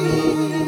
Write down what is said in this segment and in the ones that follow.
Bye.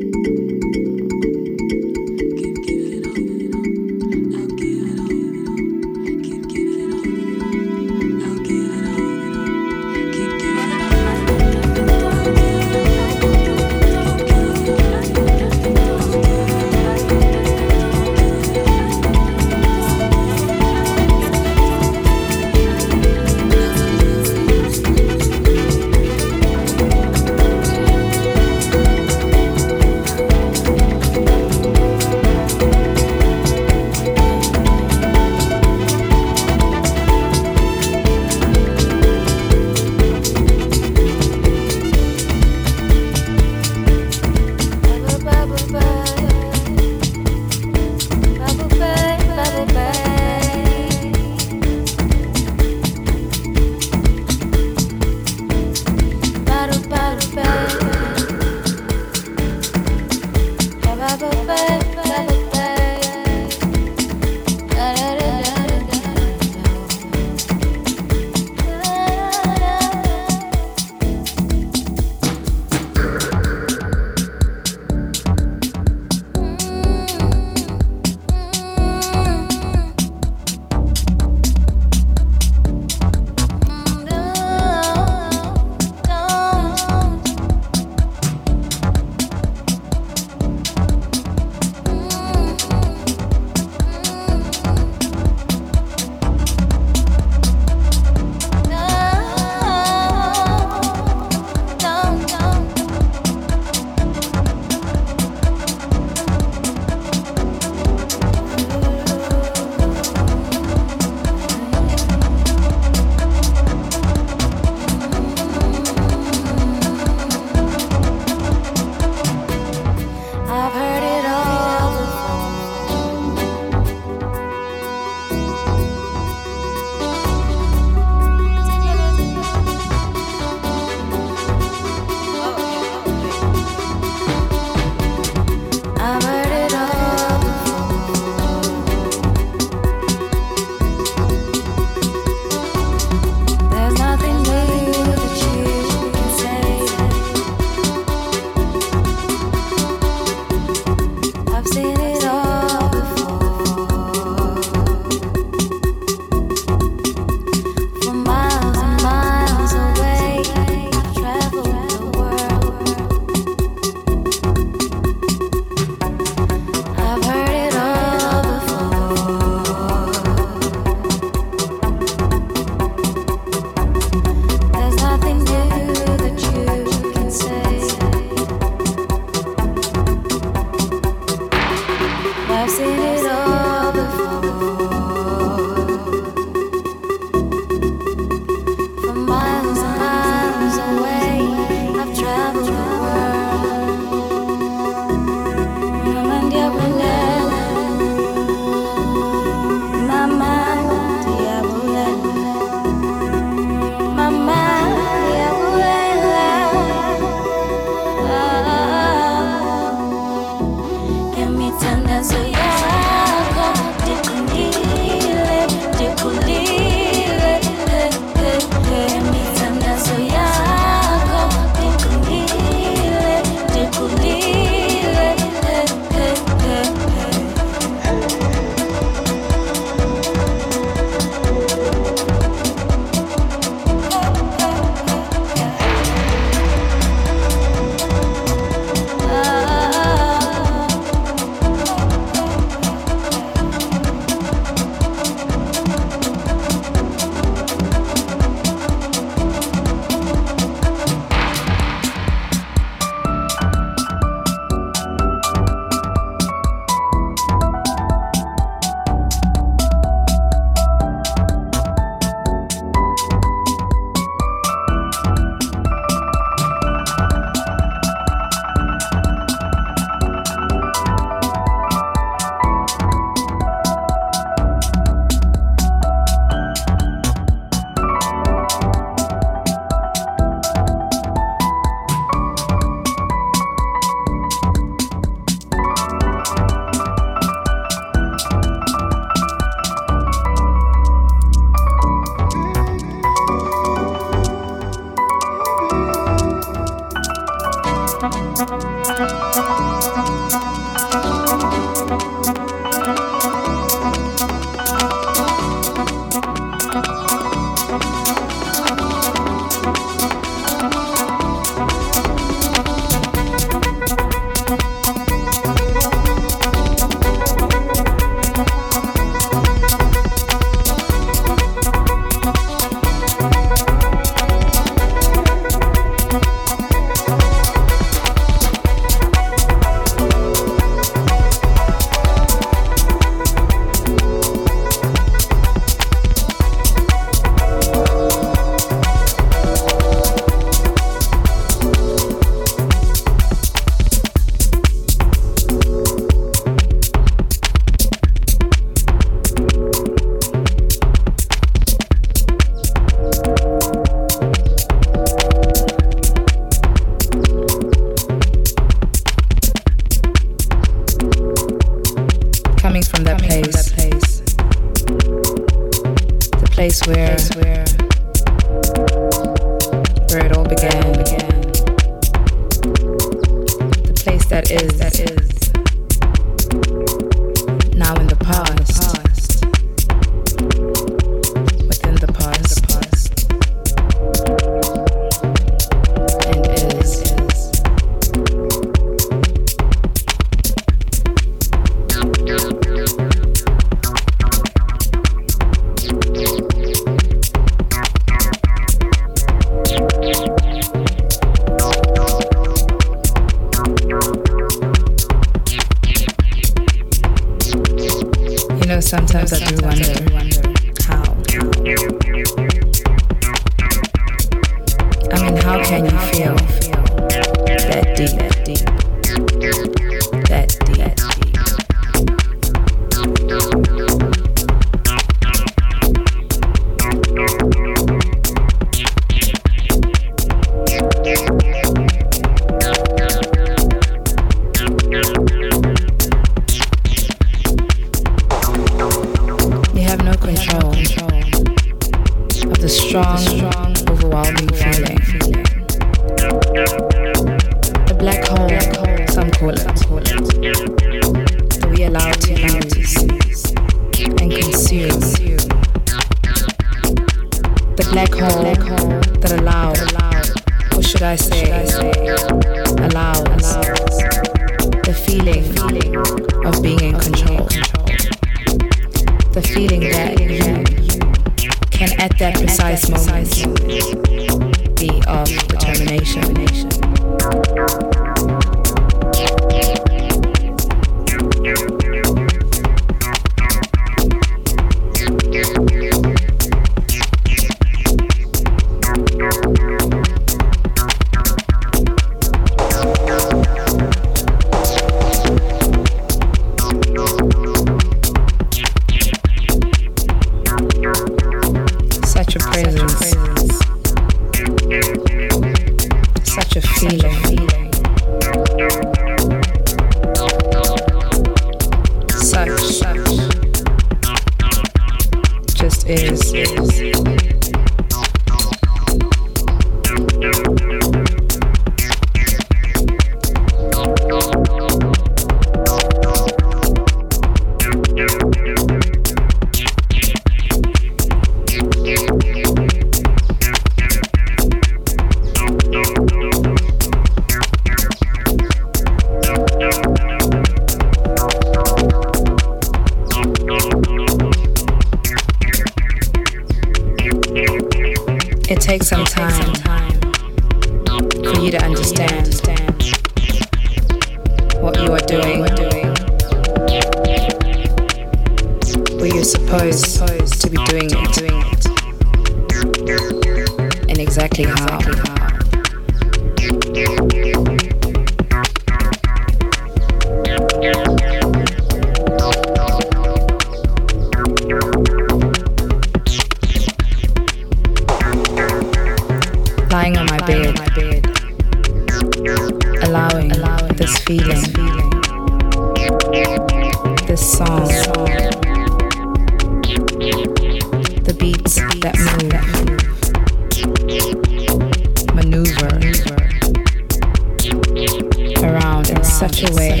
in, such, a way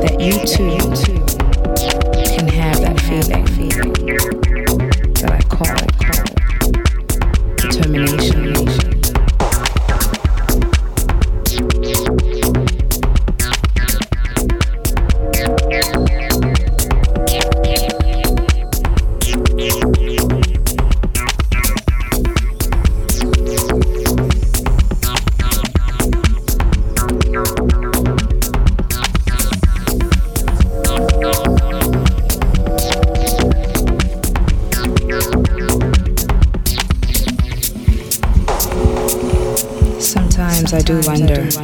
that you too can have that feeling. wonder.